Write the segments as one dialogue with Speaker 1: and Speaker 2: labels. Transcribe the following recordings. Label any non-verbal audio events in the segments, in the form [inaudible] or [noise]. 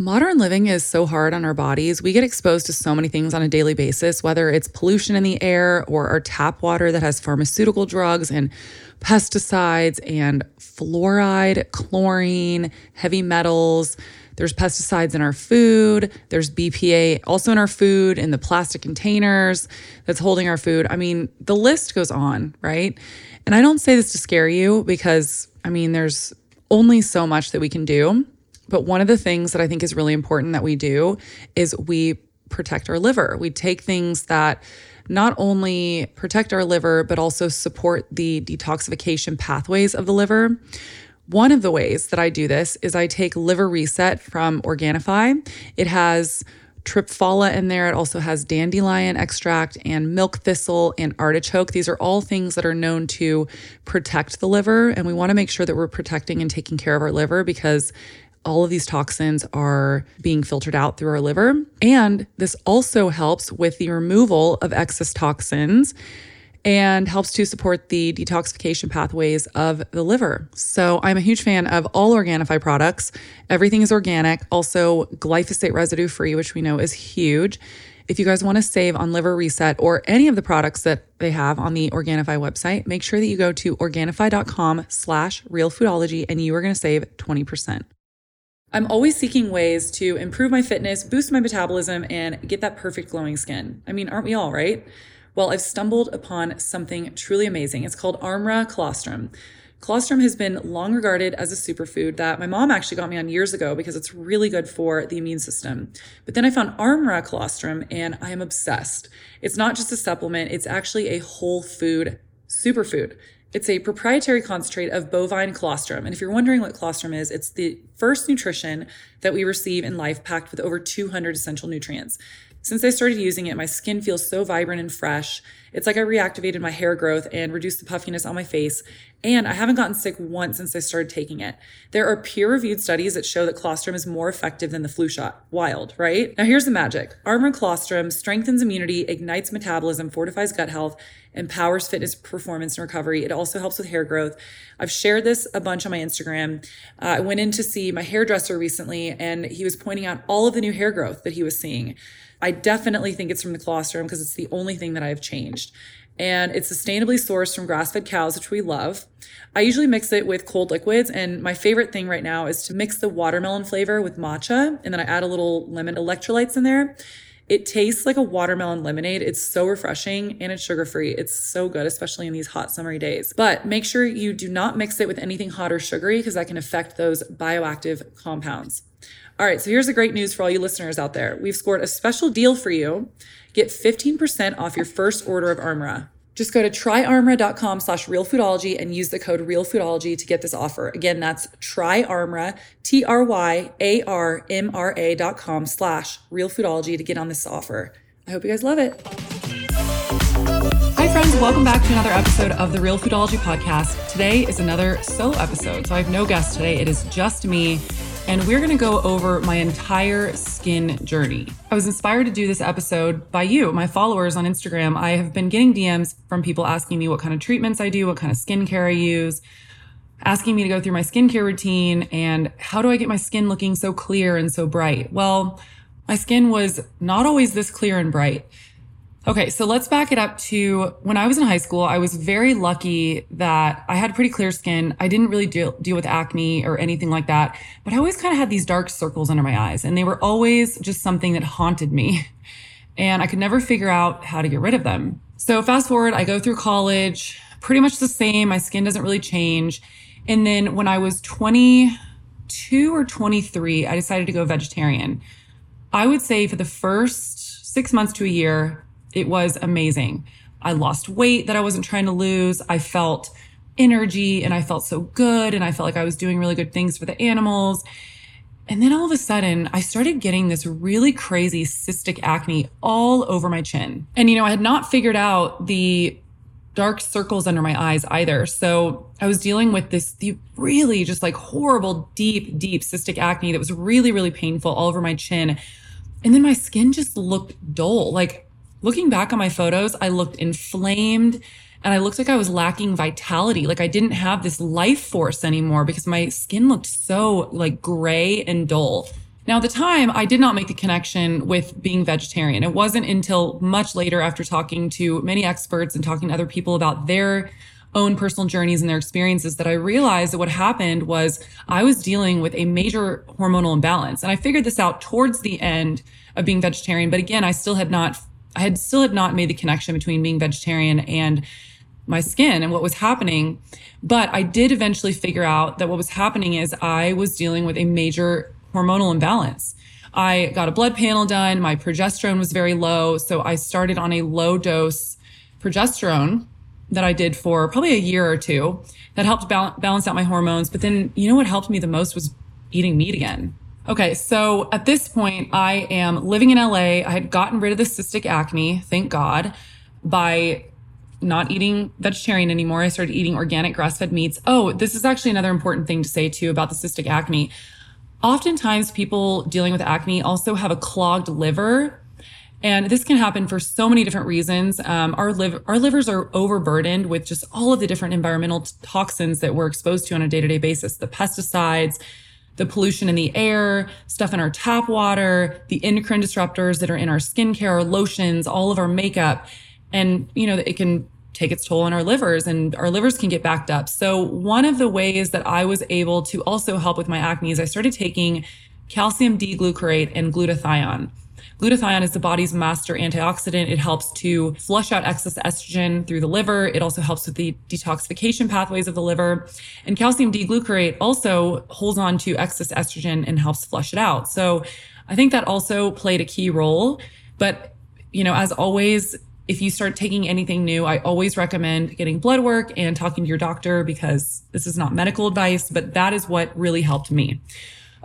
Speaker 1: Modern living is so hard on our bodies. We get exposed to so many things on a daily basis, whether it's pollution in the air or our tap water that has pharmaceutical drugs and pesticides and fluoride, chlorine, heavy metals. There's pesticides in our food. There's BPA also in our food, in the plastic containers that's holding our food. I mean, the list goes on, right? And I don't say this to scare you because, I mean, there's only so much that we can do. But one of the things that I think is really important that we do is we protect our liver. We take things that not only protect our liver, but also support the detoxification pathways of the liver. One of the ways that I do this is I take Liver Reset from Organifi. It has triphala in there. It also has dandelion extract and milk thistle and artichoke. These are all things that are known to protect the liver. And we want to make sure that we're protecting and taking care of our liver because all of these toxins are being filtered out through our liver. And this also helps with the removal of excess toxins and helps to support the detoxification pathways of the liver. So I'm a huge fan of all Organifi products. Everything is organic, also glyphosate residue free, which we know is huge. If you guys want to save on Liver Reset or any of the products that they have on the Organifi website, make sure that you go to Organifi.com slash realfoodology and you are going to save 20%. I'm always seeking ways to improve my fitness, boost my metabolism, and get that perfect glowing skin. I mean, aren't we all, right? Well, I've stumbled upon something truly amazing. It's called Armra Colostrum. Colostrum has been long regarded as a superfood that my mom actually got me on years ago because it's really good for the immune system. But then I found Armra Colostrum and I am obsessed. It's not just a supplement, it's actually a whole food superfood. It's a proprietary concentrate of bovine colostrum. And if you're wondering what colostrum is, it's the first nutrition that we receive in life packed with over 200 essential nutrients. Since I started using it, my skin feels so vibrant and fresh. It's like I reactivated my hair growth and reduced the puffiness on my face. And I haven't gotten sick once since I started taking it. There are peer reviewed studies that show that colostrum is more effective than the flu shot. Wild, right? Now here's the magic Armra colostrum strengthens immunity, ignites metabolism, fortifies gut health, empowers fitness performance and recovery. It also helps with hair growth. I've shared this a bunch on my Instagram. Uh, I went in to see my hairdresser recently, and he was pointing out all of the new hair growth that he was seeing. I definitely think it's from the colostrum because it's the only thing that I've changed. And it's sustainably sourced from grass fed cows, which we love. I usually mix it with cold liquids. And my favorite thing right now is to mix the watermelon flavor with matcha. And then I add a little lemon electrolytes in there. It tastes like a watermelon lemonade. It's so refreshing and it's sugar free. It's so good, especially in these hot summery days. But make sure you do not mix it with anything hot or sugary because that can affect those bioactive compounds. All right, so here's the great news for all you listeners out there. We've scored a special deal for you. Get 15% off your first order of Armra. Just go to tryarmra.com slash realfoodology and use the code realfoodology to get this offer. Again, that's tryarmra, T-R-Y-A-R-M-R-A dot com slash realfoodology to get on this offer. I hope you guys love it. Hi, friends. Welcome back to another episode of the Real Foodology Podcast. Today is another solo episode. So I have no guest today. It is just me and we're going to go over my entire skin journey. I was inspired to do this episode by you, my followers on Instagram. I have been getting DMs from people asking me what kind of treatments I do, what kind of skincare I use, asking me to go through my skincare routine, and how do I get my skin looking so clear and so bright? Well, my skin was not always this clear and bright. Okay, so let's back it up to when I was in high school. I was very lucky that I had pretty clear skin. I didn't really deal, deal with acne or anything like that, but I always kind of had these dark circles under my eyes, and they were always just something that haunted me. [laughs] And I could never figure out how to get rid of them. So, fast forward, I go through college, pretty much the same. My skin doesn't really change. And then when I was 22 or 23, I decided to go vegetarian. I would say for the first six months to a year, it was amazing. I lost weight that I wasn't trying to lose. I felt energy and I felt so good and I felt like I was doing really good things for the animals. And then all of a sudden, I started getting this really crazy cystic acne all over my chin. And, you know, I had not figured out the dark circles under my eyes either. So I was dealing with this really just like horrible, deep, deep cystic acne that was really, really painful all over my chin. And then my skin just looked dull. Like looking back on my photos, I looked inflamed and I looked like I was lacking vitality. Like I didn't have this life force anymore because my skin looked so like gray and dull. Now, at the time, I did not make the connection with being vegetarian. It wasn't until much later after talking to many experts and talking to other people about their own personal journeys and their experiences that I realized that what happened was I was dealing with a major hormonal imbalance. And I figured this out towards the end of being vegetarian. But again, I still had not, I had still had not made the connection between being vegetarian and my skin and what was happening. But I did eventually figure out that what was happening is I was dealing with a major hormonal imbalance. I got a blood panel done. My progesterone was very low. So I started on a low dose progesterone that I did for probably a year or two that helped balance out my hormones. But then, you know what helped me the most was eating meat again. Okay, so at this point, I am living in LA. I had gotten rid of the cystic acne, thank God, by not eating vegetarian anymore. I started eating organic grass fed meats. Oh, this is actually another important thing to say too about the cystic acne. Oftentimes, people dealing with acne also have a clogged liver and this can happen for so many different reasons. Um, our, liv- our livers are overburdened with just all of the different environmental toxins that we're exposed to on a day to day basis the pesticides, the pollution in the air, stuff in our tap water, the endocrine disruptors that are in our skincare, our lotions, all of our makeup. And, you know, it can take its toll on our livers and our livers can get backed up. So, one of the ways that I was able to also help with my acne is I started taking calcium D glucarate and glutathione. Glutathione is the body's master antioxidant. It helps to flush out excess estrogen through the liver. It also helps with the detoxification pathways of the liver. And calcium D-glucarate also holds on to excess estrogen and helps flush it out. So I think that also played a key role. But, you know, as always, if you start taking anything new, I always recommend getting blood work and talking to your doctor because this is not medical advice, but that is what really helped me.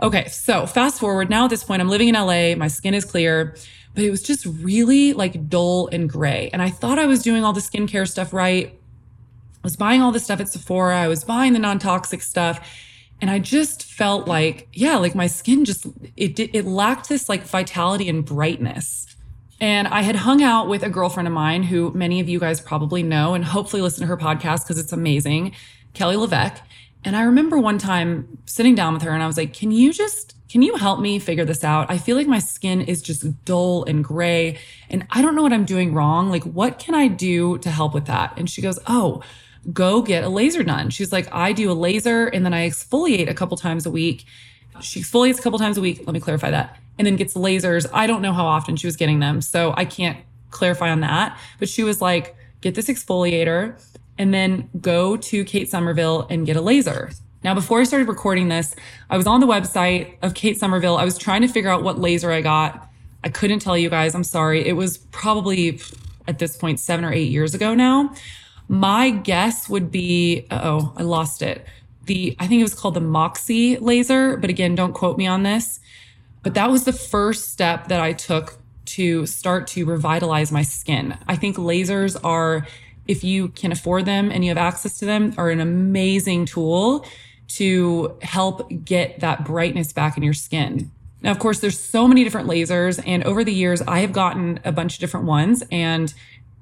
Speaker 1: Okay, so fast forward now at this point, I'm living in LA, my skin is clear, but it was just really like dull and gray. And I thought I was doing all the skincare stuff right. I was buying all the stuff at Sephora, I was buying the non toxic stuff. And I just felt like, yeah, like my skin just, it, it lacked this like vitality and brightness. And I had hung out with a girlfriend of mine who many of you guys probably know and hopefully listen to her podcast because it's amazing, Kelly LeVeque. And I remember one time sitting down with her and I was like, can you just, can you help me figure this out? I feel like my skin is just dull and gray and I don't know what I'm doing wrong. Like, what can I do to help with that? And she goes, oh, go get a laser done. She's like, I do a laser and then I exfoliate a couple times a week. She exfoliates a couple times a week. Let me clarify that. And then gets lasers. I don't know how often she was getting them. So I can't clarify on that. But she was like, get this exfoliator and then go to Kate Somerville and get a laser. Now, before I started recording this, I was on the website of Kate Somerville. I was trying to figure out what laser I got. I couldn't tell you guys. I'm sorry. It was probably at this point seven or eight years ago now. My guess would be, oh, I lost it. The, I think it was called the Moxi laser, but again, don't quote me on this. But that was the first step that I took to start to revitalize my skin. I think lasers are if you can afford them and you have access to them, are an amazing tool to help get that brightness back in your skin. Now, of course, there's so many different lasers, and over the years, I have gotten a bunch of different ones. And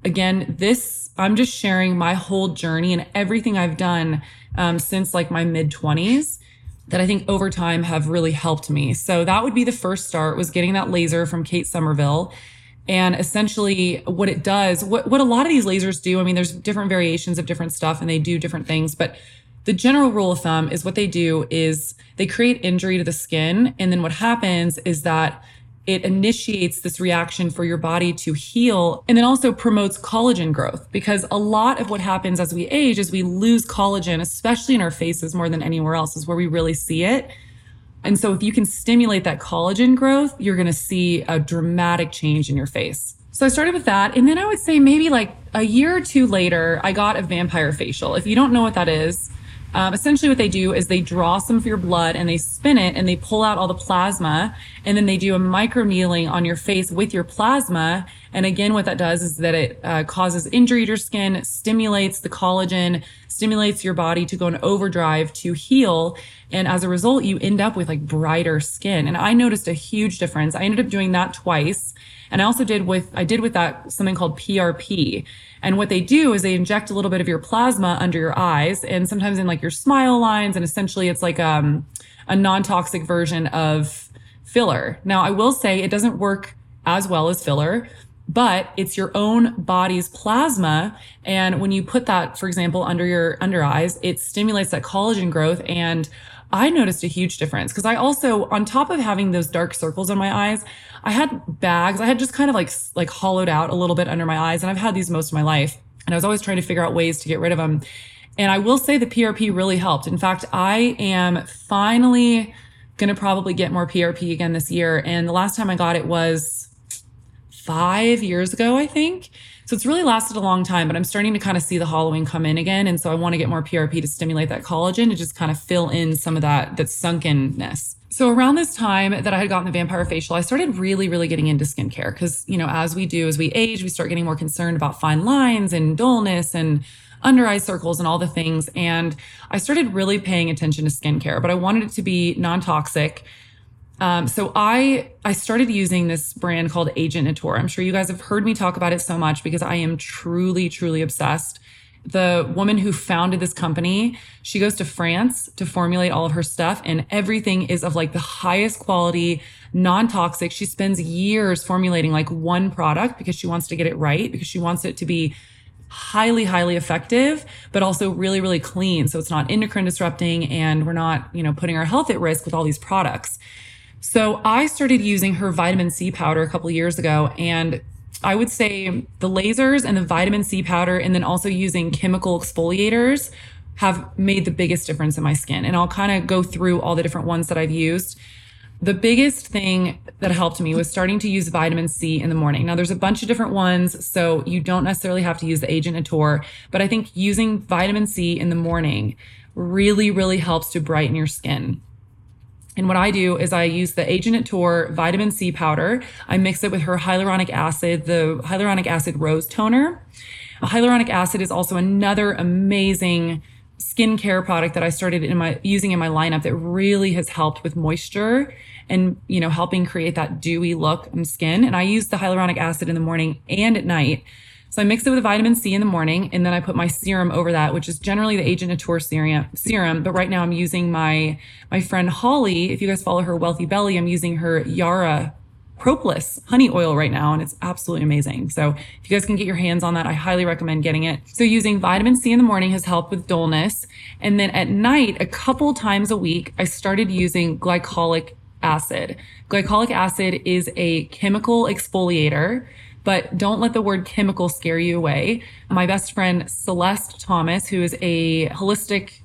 Speaker 1: again, this, I'm just sharing my whole journey and everything I've done um, since like my mid 20s that I think over time have really helped me. So that would be the first start was getting that laser from Kate Somerville. And essentially what it does, what, what a lot of these lasers do, I mean, there's different variations of different stuff and they do different things, but the general rule of thumb is what they do is they create injury to the skin. And then what happens is that it initiates this reaction for your body to heal and then also promotes collagen growth because a lot of what happens as we age is we lose collagen, especially in our faces more than anywhere else is where we really see it. And so if you can stimulate that collagen growth, you're going to see a dramatic change in your face. So I started with that. And then I would say maybe like a year or two later, I got a vampire facial. If you don't know what that is, um, essentially what they do is they draw some of your blood and they spin it and they pull out all the plasma and then they do a micro needling on your face with your plasma. And again what that does is that it uh, causes injury to your skin stimulates the collagen stimulates your body to go in overdrive to heal. And as a result you end up with like brighter skin. And i noticed a huge difference. I ended up doing that twice and i also did with i did with that something called prp and what they do is they inject a little bit of your plasma under your eyes and sometimes in like your smile lines. And essentially it's like um, a non toxic version of filler. Now, I will say it doesn't work as well as filler, but it's your own body's plasma. And when you put that, for example, under your under eyes, it stimulates that collagen growth. And I noticed a huge difference because I also, on top of having those dark circles in my eyes, I had bags. I had just kind of like, like hollowed out a little bit under my eyes. And I've had these most of my life. And I was always trying to figure out ways to get rid of them. And I will say the PRP really helped. In fact, I am finally going to probably get more PRP again this year. And the last time I got it was five years ago, I think. So it's really lasted a long time, but I'm starting to kind of see the hollowing come in again. And so I want to get more PRP to stimulate that collagen to just kind of fill in some of that, that sunkenness. So around this time that I had gotten the vampire facial, I started really, really getting into skincare because, you know, as we do, as we age, we start getting more concerned about fine lines and dullness and under eye circles and all the things. And I started really paying attention to skincare, but I wanted it to be non toxic. Um, so I I started using this brand called Agent Nateur. I'm sure you guys have heard me talk about it so much because I am truly, truly obsessed. The woman who founded this company, she goes to France to formulate all of her stuff, and everything is of like the highest quality, non-toxic. She spends years formulating like one product because she wants to get it right, because she wants it to be highly, highly effective, but also really, really clean. So it's not endocrine disrupting and we're not, you know, putting our health at risk with all these products. So I started using her vitamin C powder a couple years ago and I would say the lasers and the vitamin C powder and then also using chemical exfoliators have made the biggest difference in my skin. And I'll kind of go through all the different ones that I've used. The biggest thing that helped me was starting to use vitamin C in the morning. Now, there's a bunch of different ones, so you don't necessarily have to use the Agent Nateur, but I think using vitamin C in the morning really, really helps to brighten your skin. And what I do is I use the Agent Nateur vitamin C powder. I mix it with her hyaluronic acid, the hyaluronic acid rose toner. Hyaluronic acid is also another amazing skincare product that I started in my using in my lineup that really has helped with moisture and you know helping create that dewy look and skin. And I use the hyaluronic acid in the morning and at night. So I mix it with vitamin C in the morning, and then I put my serum over that, which is generally the Agent Nateur serum. Serum, but right now I'm using my my friend Holly. If you guys follow her Wealthy Belly, I'm using her Yara propolis honey oil right now and it's absolutely amazing. So if you guys can get your hands on that, I highly recommend getting it. So using vitamin C in the morning has helped with dullness. And then at night, a couple times a week, I started using glycolic acid. Glycolic acid is a chemical exfoliator but don't let the word chemical scare you away. My best friend, Celeste Thomas, who is a holistic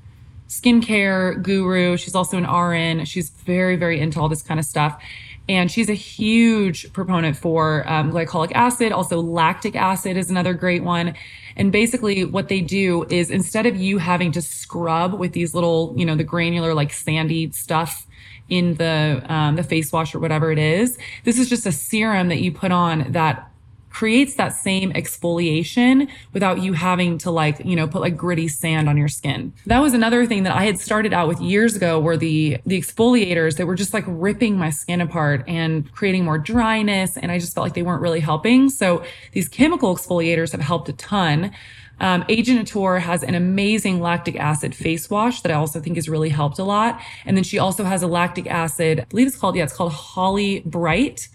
Speaker 1: skincare guru, she's also an RN. She's very, very into all this kind of stuff. And she's a huge proponent for um, glycolic acid. Also, lactic acid is another great one. And basically, what they do is instead of you having to scrub with these little, you know, the granular, like sandy stuff in the um, the face wash or whatever it is, this is just a serum that you put on that creates that same exfoliation without you having to like, you know, put like gritty sand on your skin. That was another thing that I had started out with years ago where the the exfoliators that were just like ripping my skin apart and creating more dryness and I just felt like they weren't really helping. So these chemical exfoliators have helped a ton. Um, Agent Nateur has an amazing lactic acid face wash that I also think has really helped a lot. And then she also has a lactic acid, I believe it's called, yeah, it's called Holi Bright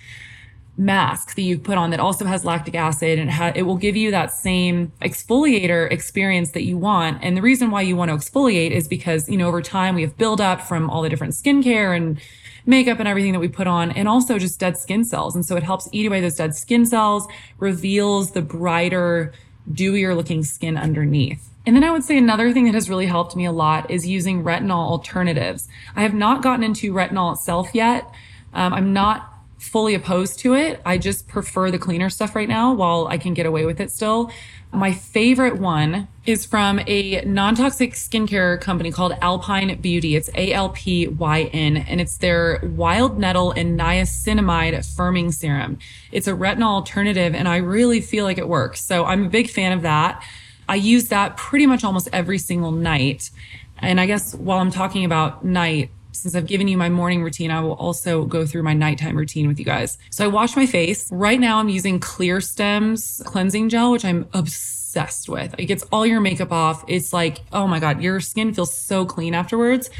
Speaker 1: mask that you put on that also has lactic acid and it, ha- it will give you that same exfoliator experience that you want. And the reason why you want to exfoliate is because, you know, over time we have buildup from all the different skincare and makeup and everything that we put on and also just dead skin cells. And so it helps eat away those dead skin cells, reveals the brighter, dewier looking skin underneath. And then I would say another thing that has really helped me a lot is using retinol alternatives. I have not gotten into retinol itself yet. Um, I'm not fully opposed to it. I just prefer the cleaner stuff right now while I can get away with it still. My favorite one is from a non toxic skincare company called Alpyn Beauty. It's A L P Y N, and it's their wild nettle and niacinamide firming serum. It's a retinol alternative, and I really feel like it works. So I'm a big fan of that. I use that pretty much almost every single night. And I guess while I'm talking about night, since I've given you my morning routine, I will also go through my nighttime routine with you guys. So I wash my face. Right now I'm using Clear Stems cleansing gel, which I'm obsessed with. It gets all your makeup off. It's like, oh my God, your skin feels so clean afterwards.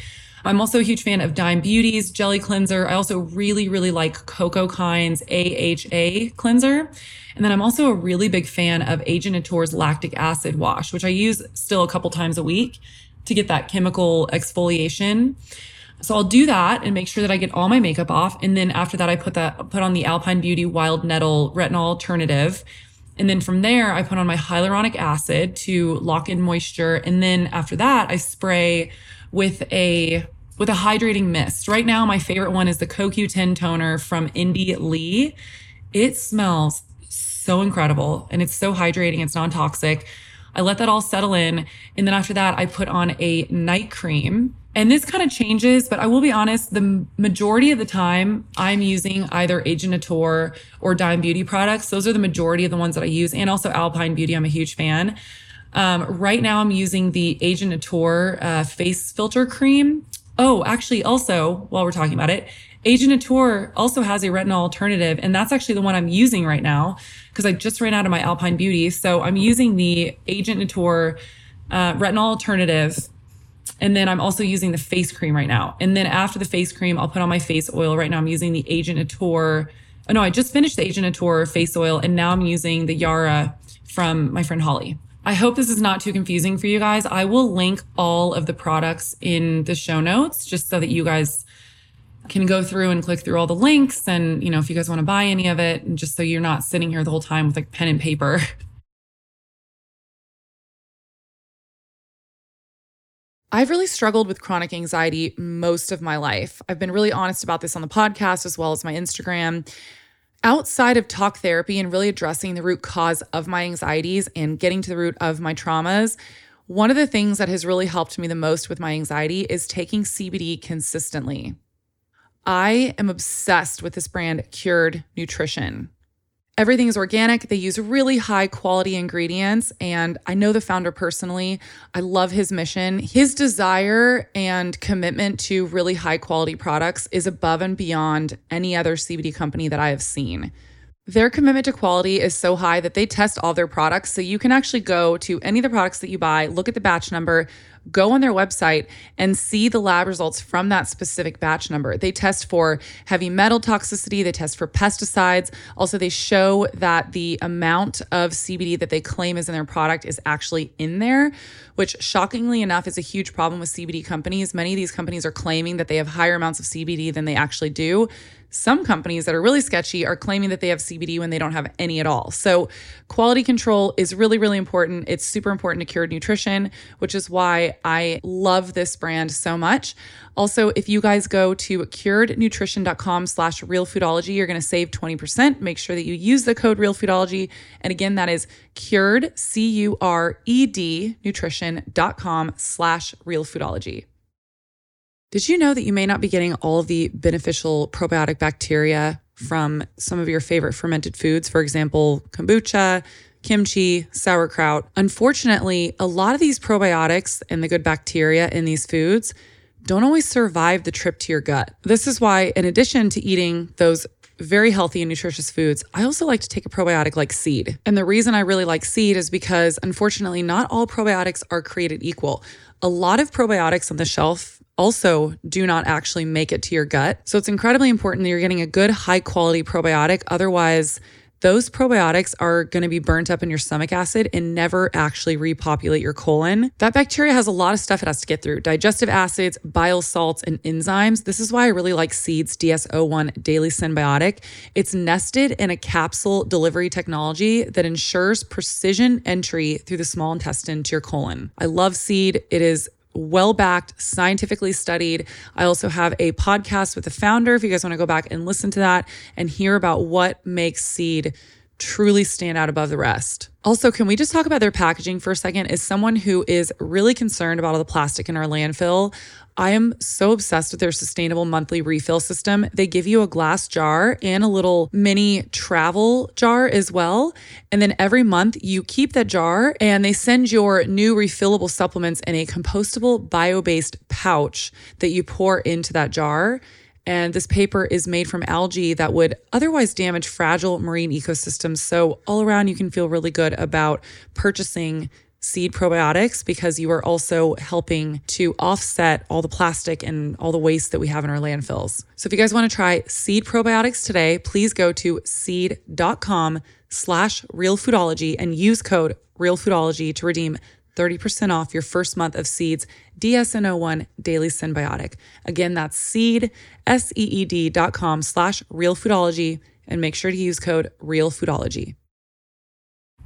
Speaker 1: I'm also a huge fan of Dime Beauty's Jelly Cleanser. I also really, really like Cocokind's AHA cleanser. And then I'm also a really big fan of Agent Nateur's lactic acid wash, which I use still a couple times a week to get that chemical exfoliation. So I'll do that and make sure that I get all my makeup off. And then after that, I put that, put on the Alpyn Beauty Wild Nettle Retinol Alternative. And then from there, I put on my hyaluronic acid to lock in moisture. And then after that, I spray with a with a hydrating mist. Right now, my favorite one is the CoQ10 toner from Indie Lee. It smells so incredible and it's so hydrating. It's non-toxic. I let that all settle in. And then after that, I put on a night cream. And this kind of changes, but I will be honest, the majority of the time I'm using either Agent Nateur or Dime Beauty products. Those are the majority of the ones that I use, and also Alpyn Beauty. I'm a huge fan. Um, right now, I'm using the Agent Nateur uh, face filter cream. Oh, actually, also, while we're talking about it, Agent Nateur also has a retinol alternative, and that's actually the one I'm using right now because I just ran out of my Alpyn Beauty. So I'm using the Agent Nateur uh, retinol alternative. And then I'm also using the face cream right now. And then after the face cream, I'll put on my face oil. Right now, I'm using the Agent Nateur. Oh, no, I just finished the Agent Nateur face oil, and now I'm using the Yara from my friend Holly. I hope this is not too confusing for you guys. I will link all of the products in the show notes just so that you guys can go through and click through all the links. And, you know, if you guys want to buy any of it, and just so you're not sitting here the whole time with like pen and paper. [laughs] I've really struggled with chronic anxiety most of my life. I've been really honest about this on the podcast as well as my Instagram outside of talk therapy and really addressing the root cause of my anxieties and getting to the root of my traumas, one of the things that has really helped me the most with my anxiety is taking CBD consistently. I am obsessed with this brand, Cured Nutrition. Everything is organic. They use really high quality ingredients. And I know the founder personally. I love his mission. His desire and commitment to really high quality products is above and beyond any other CBD company that I have seen. Their commitment to quality is so high that they test all their products. So you can actually go to any of the products that you buy, look at the batch number, go on their website and see the lab results from that specific batch number. They test for heavy metal toxicity, they test for pesticides. Also, they show that the amount of CBD that they claim is in their product is actually in there, which shockingly enough is a huge problem with CBD companies. Many of these companies are claiming that they have higher amounts of CBD than they actually do. Some companies that are really sketchy are claiming that they have CBD when they don't have any at all. So, quality control is really, really important. It's super important to Cured Nutrition, which is why I love this brand so much. Also, if you guys go to curednutrition.com slash realfoodology, you're going to save 20%. Make sure that you use the code realfoodology. And again, that is cured, C U R E D, nutrition.com slash realfoodology. Did you know that you may not be getting all the beneficial probiotic bacteria from some of your favorite fermented foods? For example, kombucha, kimchi, sauerkraut. Unfortunately, a lot of these probiotics and the good bacteria in these foods don't always survive the trip to your gut. This is why, in addition to eating those very healthy and nutritious foods, I also like to take a probiotic like seed. And the reason I really like seed is because unfortunately, not all probiotics are created equal. A lot of probiotics on the shelf also do not actually make it to your gut. So it's incredibly important that you're getting a good, high quality probiotic. Otherwise, those probiotics are going to be burnt up in your stomach acid and never actually repopulate your colon. That bacteria has a lot of stuff it has to get through digestive acids, bile salts, and enzymes. This is why I really like Seeds DS-01 Daily Synbiotic. It's nested in a capsule delivery technology that ensures precision entry through the small intestine to your colon. I love Seed. It is well backed, scientifically studied. I also have a podcast with the founder if you guys want to go back and listen to that and hear about what makes seed truly stand out above the rest. Also, can we just talk about their packaging for a second? As someone who is really concerned about all the plastic in our landfill, I am so obsessed with their sustainable monthly refill system. They give you a glass jar and a little mini travel jar as well. And then every month you keep that jar and they send your new refillable supplements in a compostable bio based pouch that you pour into that jar. And this paper is made from algae that would otherwise damage fragile marine ecosystems. So, all around, you can feel really good about purchasing seed probiotics because you are also helping to offset all the plastic and all the waste that we have in our landfills. So if you guys want to try seed probiotics today, please go to seed.com slash realfoodology and use code realfoodology to redeem 30% off your first month of Seed's DS-01 Daily Synbiotic. Again, that's seed, S-E-E-D dot com slash realfoodology and make sure to use code realfoodology.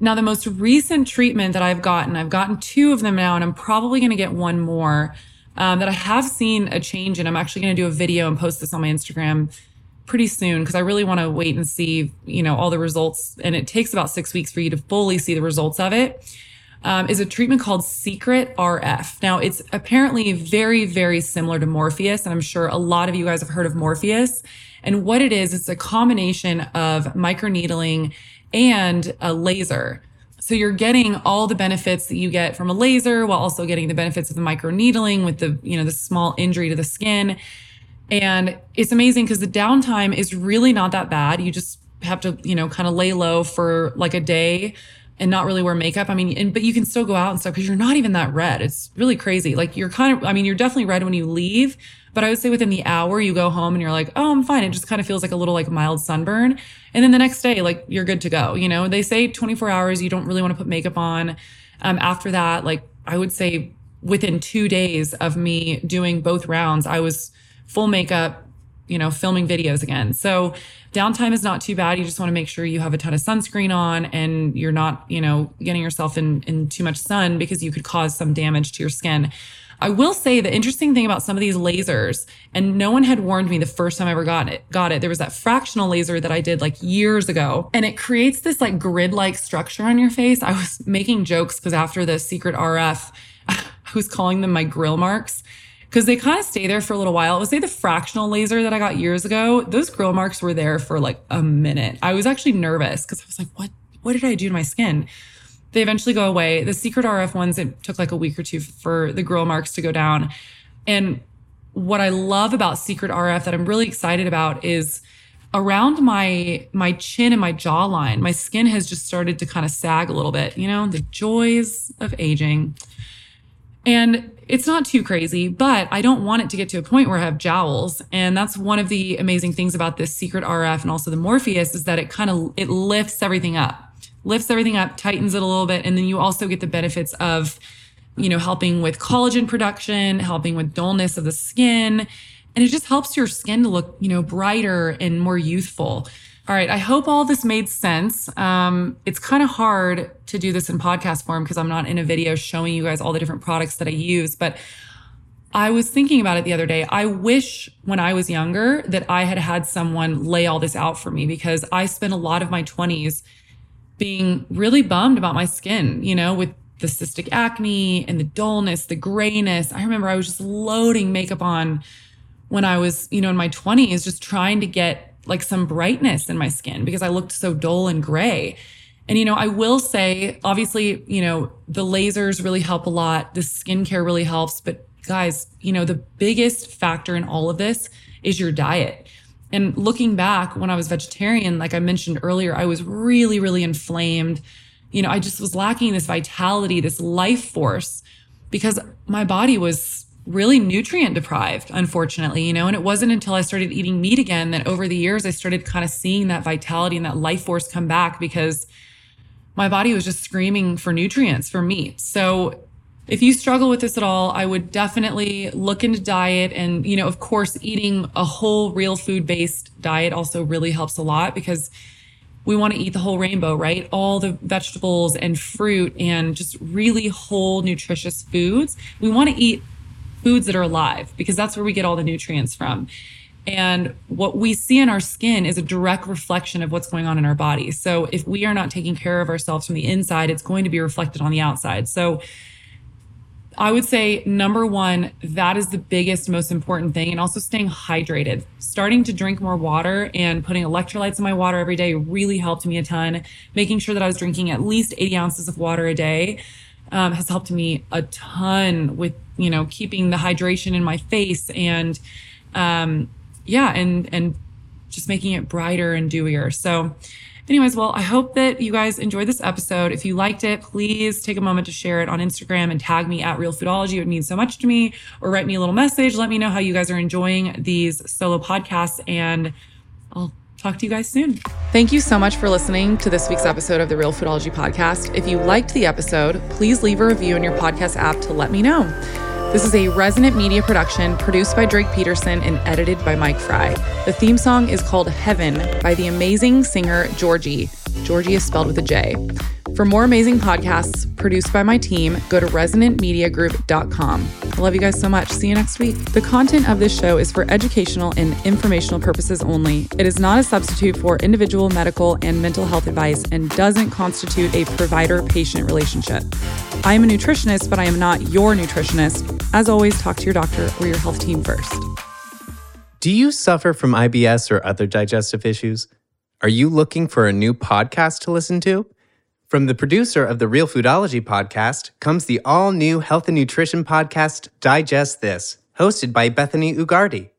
Speaker 1: Now, the most recent treatment that I've gotten, I've gotten two of them now, and I'm probably going to get one more um, that I have seen a change in. I'm actually going to do a video and post this on my Instagram pretty soon because I really want to wait and see, you know, all the results. And it takes about six weeks for you to fully see the results of it. Um, is a treatment called Secret RF. Now, it's apparently very, very similar to Morpheus, and I'm sure a lot of you guys have heard of Morpheus. And what it is, it's a combination of microneedling and a laser. So you're getting all the benefits that you get from a laser while also getting the benefits of the microneedling with the, you know, the small injury to the skin. And it's amazing because the downtime is really not that bad. You just have to, you know, kind of lay low for like a day and not really wear makeup. I mean, and, but you can still go out and stuff because you're not even that red. It's really crazy. Like you're kind of, I mean, you're definitely red when you leave, but I would say within the hour you go home and you're like, oh, I'm fine. It just kind of feels like a little like mild sunburn. And then the next day, like you're good to go. You know, they say 24 hours, you don't really want to put makeup on. Um, after that, like I would say within two days of me doing both rounds, I was full makeup, you know, filming videos again. So downtime is not too bad. You just want to make sure you have a ton of sunscreen on and you're not, you know, getting yourself in, in too much sun because you could cause some damage to your skin. I will say the interesting thing about some of these lasers, and no one had warned me the first time I ever got it, got it. There was that fractional laser that I did like years ago, and it creates this like grid-like structure on your face. I was making jokes because after the secret RF, [laughs] I was calling them my grill marks because they kind of stay there for a little while. I would say the fractional laser that I got years ago, those grill marks were there for like a minute. I was actually nervous because I was like, what, what did I do to my skin? They eventually go away. The secret RF ones, it took like a week or two for the grill marks to go down. And what I love about secret RF that I'm really excited about is around my my chin and my jawline, my skin has just started to kind of sag a little bit, you know, the joys of aging. And it's not too crazy, but I don't want it to get to a point where I have jowls. And that's one of the amazing things about this secret RF and also the Morpheus is that it kind of it lifts everything up lifts everything up, tightens it a little bit. And then you also get the benefits of, you know, helping with collagen production, helping with dullness of the skin. And it just helps your skin to look, you know, brighter and more youthful. All right. I hope all this made sense. Um, it's kind of hard to do this in podcast form because I'm not in a video showing you guys all the different products that I use, but I was thinking about it the other day. I wish when I was younger that I had had someone lay all this out for me because I spent a lot of my 20s being really bummed about my skin, you know, with the cystic acne and the dullness, the grayness. I remember I was just loading makeup on when I was, you know, in my 20s, just trying to get like some brightness in my skin because I looked so dull and gray. And, you know, I will say, obviously, you know, the lasers really help a lot. The skincare really helps. But guys, you know, the biggest factor in all of this is your diet. And looking back when I was vegetarian, like I mentioned earlier, I was really, really inflamed. You know, I just was lacking this vitality, this life force because my body was really nutrient deprived, unfortunately, you know, and it wasn't until I started eating meat again that over the years I started kind of seeing that vitality and that life force come back because my body was just screaming for nutrients for meat. So if you struggle with this at all, I would definitely look into diet. And, you know, of course, eating a whole real food based diet also really helps a lot because we want to eat the whole rainbow, right? All the vegetables and fruit and just really whole, nutritious foods. We want to eat foods that are alive because that's where we get all the nutrients from. And what we see in our skin is a direct reflection of what's going on in our body. So if we are not taking care of ourselves from the inside, it's going to be reflected on the outside. So I would say number one, that is the biggest, most important thing. And also staying hydrated. Starting to drink more water and putting electrolytes in my water every day really helped me a ton. Making sure that I was drinking at least 80 ounces of water a day um, has helped me a ton with, you know, keeping the hydration in my face and, um, yeah, and, and just making it brighter and dewier. So, Anyways, well, I hope that you guys enjoyed this episode. If you liked it, please take a moment to share it on Instagram and tag me at Real Foodology. It would mean so much to me. Or write me a little message. Let me know how you guys are enjoying these solo podcasts. And I'll talk to you guys soon. Thank you so much for listening to this week's episode of the Real Foodology Podcast. If you liked the episode, please leave a review in your podcast app to let me know. This is a resonant media production produced by Drake Peterson and edited by Mike Fry. The theme song is called Heaven by the amazing singer Georgie. Georgie is spelled with a J. For more amazing podcasts produced by my team, go to resonantmediagroup.com. I love you guys so much. See you next week. The content of this show is for educational and informational purposes only. It is not a substitute for individual medical and mental health advice and doesn't constitute a provider patient relationship. I am a nutritionist, but I am not your nutritionist. As always, talk to your doctor or your health team first.
Speaker 2: Do you suffer from IBS or other digestive issues? Are you looking for a new podcast to listen to? From the producer of the Real Foodology podcast comes the all new health and nutrition podcast, Digest This, hosted by Bethany Ugarte.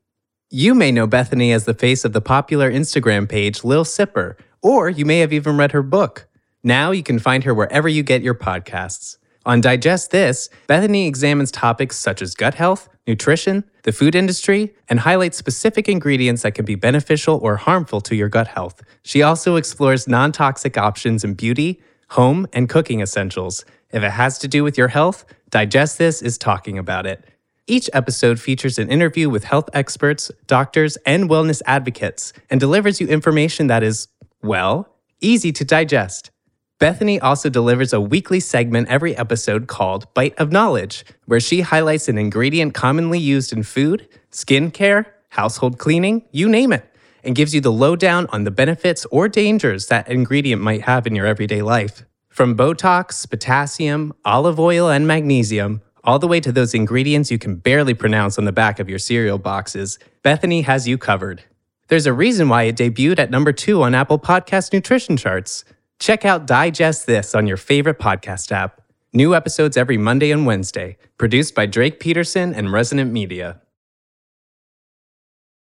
Speaker 2: You may know Bethany as the face of the popular Instagram page Lil Sipper, or you may have even read her book. Now you can find her wherever you get your podcasts. On Digest This, Bethany examines topics such as gut health, nutrition, the food industry, and highlights specific ingredients that can be beneficial or harmful to your gut health. She also explores non toxic options in beauty home, and cooking essentials. If it has to do with your health, Digest This is talking about it. Each episode features an interview with health experts, doctors, and wellness advocates and delivers you information that is, well, easy to digest. Bethany also delivers a weekly segment every episode called Bite of Knowledge, where she highlights an ingredient commonly used in food, skincare, household cleaning, you name it and gives you the lowdown on the benefits or dangers that ingredient might have in your everyday life. From Botox, potassium, olive oil, and magnesium, all the way to those ingredients you can barely pronounce on the back of your cereal boxes, Bethany has you covered. There's a reason why it debuted at number two on Apple Podcast nutrition charts. Check out Digest This on your favorite podcast app. New episodes every Monday and Wednesday, produced by Drake Peterson and Resonant Media.